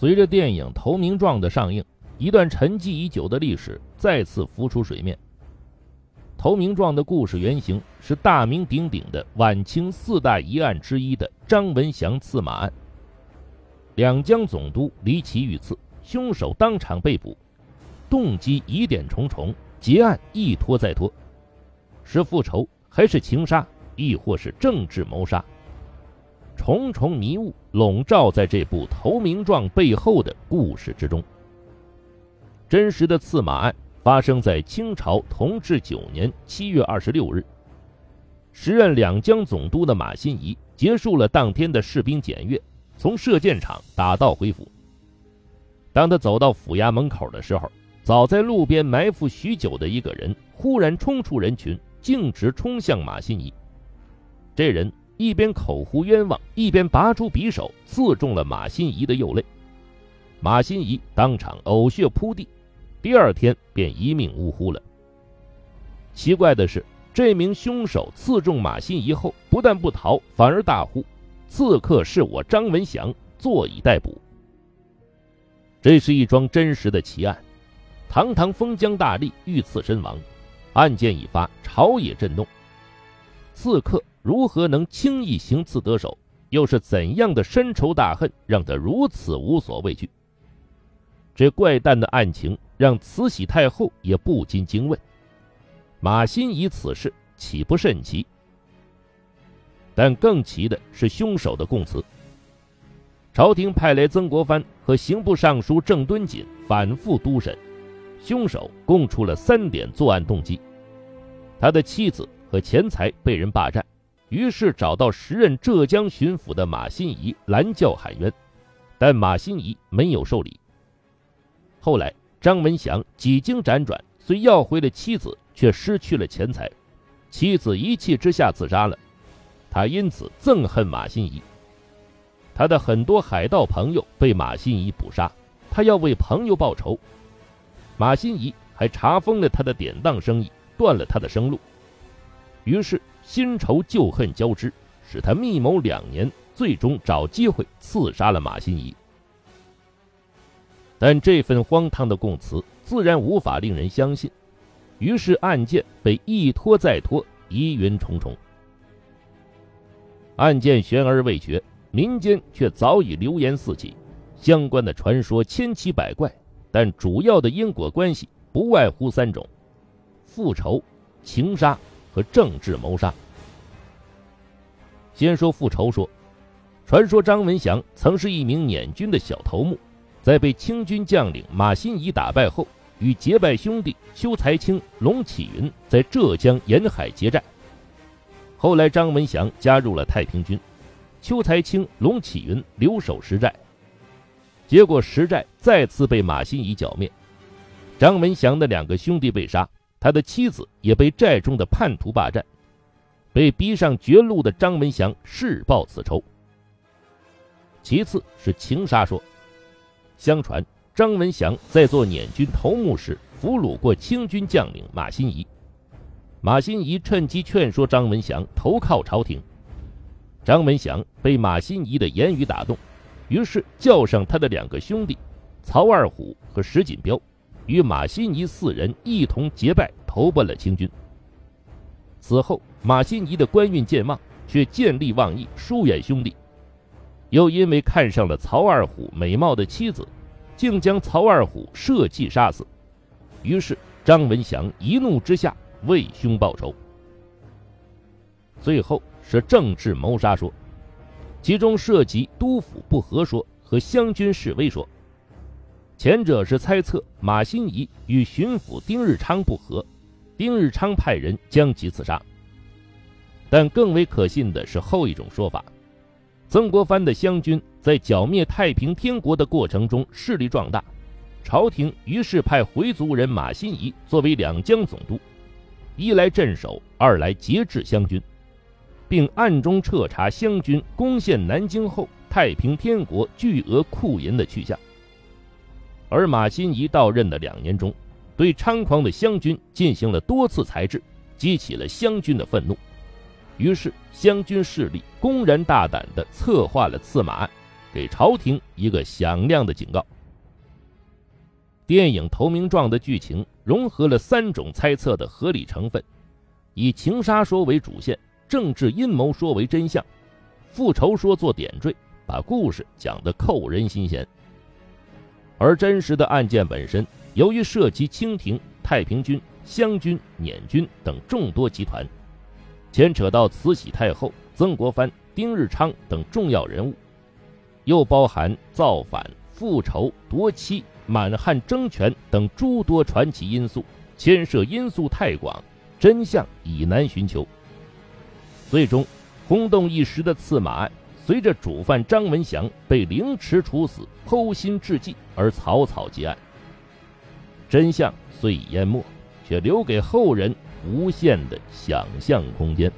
随着电影《投名状》的上映，一段沉寂已久的历史再次浮出水面。《投名状》的故事原型是大名鼎鼎的晚清四大疑案之一的张文祥刺马案。两江总督离奇遇刺，凶手当场被捕，动机疑点重重，结案一拖再拖，是复仇还是情杀，亦或是政治谋杀？重重迷雾笼罩在这部《投名状》背后的故事之中。真实的刺马案发生在清朝同治九年七月二十六日。时任两江总督的马新贻结束了当天的士兵检阅，从射箭场打道回府。当他走到府衙门口的时候，早在路边埋伏许久的一个人忽然冲出人群，径直冲向马新贻。这人。一边口呼冤枉，一边拔出匕首刺中了马新贻的右肋，马新贻当场呕血扑地，第二天便一命呜呼了。奇怪的是，这名凶手刺中马新贻后，不但不逃，反而大呼：“刺客是我张文祥，坐以待捕。”这是一桩真实的奇案，堂堂封疆大吏遇刺身亡，案件一发，朝野震动。刺客。如何能轻易行刺得手？又是怎样的深仇大恨，让他如此无所畏惧？这怪诞的案情让慈禧太后也不禁惊问：马新贻此事岂不甚奇？但更奇的是凶手的供词。朝廷派来曾国藩和刑部尚书郑敦锦反复督审，凶手供出了三点作案动机：他的妻子和钱财被人霸占。于是找到时任浙江巡抚的马新贻拦轿喊冤，但马新贻没有受理。后来张文祥几经辗转，虽要回了妻子，却失去了钱财，妻子一气之下自杀了。他因此憎恨马新贻。他的很多海盗朋友被马新贻捕杀，他要为朋友报仇。马新贻还查封了他的典当生意，断了他的生路。于是。新仇旧恨交织，使他密谋两年，最终找机会刺杀了马新贻。但这份荒唐的供词自然无法令人相信，于是案件被一拖再拖，疑云重重。案件悬而未决，民间却早已流言四起，相关的传说千奇百怪，但主要的因果关系不外乎三种：复仇、情杀。和政治谋杀。先说复仇说，传说张文祥曾是一名捻军的小头目，在被清军将领马新贻打败后，与结拜兄弟邱才清、龙启云在浙江沿海结寨。后来张文祥加入了太平军，邱才清、龙启云留守石寨，结果石寨再次被马新贻剿灭，张文祥的两个兄弟被杀。他的妻子也被寨中的叛徒霸占，被逼上绝路的张文祥誓报此仇。其次是情杀说，相传张文祥在做捻军头目时俘虏过清军将领马新贻，马新贻趁机劝说张文祥投靠朝廷。张文祥被马新贻的言语打动，于是叫上他的两个兄弟曹二虎和石锦彪。与马新贻四人一同结拜，投奔了清军。此后，马新贻的官运健忘，却见利忘义，疏远兄弟。又因为看上了曹二虎美貌的妻子，竟将曹二虎设计杀死。于是，张文祥一怒之下为兄报仇。最后是政治谋杀说，其中涉及督府不和说和湘军示威说。前者是猜测马新贻与巡抚丁日昌不和，丁日昌派人将其刺杀。但更为可信的是后一种说法：曾国藩的湘军在剿灭太平天国的过程中势力壮大，朝廷于是派回族人马新贻作为两江总督，一来镇守，二来节制湘军，并暗中彻查湘军攻陷南京后太平天国巨额库银的去向。而马新贻到任的两年中，对猖狂的湘军进行了多次裁制，激起了湘军的愤怒。于是湘军势力公然大胆地策划了刺马案，给朝廷一个响亮的警告。电影《投名状》的剧情融合了三种猜测的合理成分，以情杀说为主线，政治阴谋说为真相，复仇说做点缀，把故事讲得扣人心弦。而真实的案件本身，由于涉及清廷、太平军、湘军、捻军等众多集团，牵扯到慈禧太后、曾国藩、丁日昌等重要人物，又包含造反、复仇、夺妻。满汉争权等诸多传奇因素，牵涉因素太广，真相已难寻求。最终，轰动一时的刺马案，随着主犯张文祥被凌迟处死、剖心致祭而草草结案。真相虽已淹没，却留给后人无限的想象空间。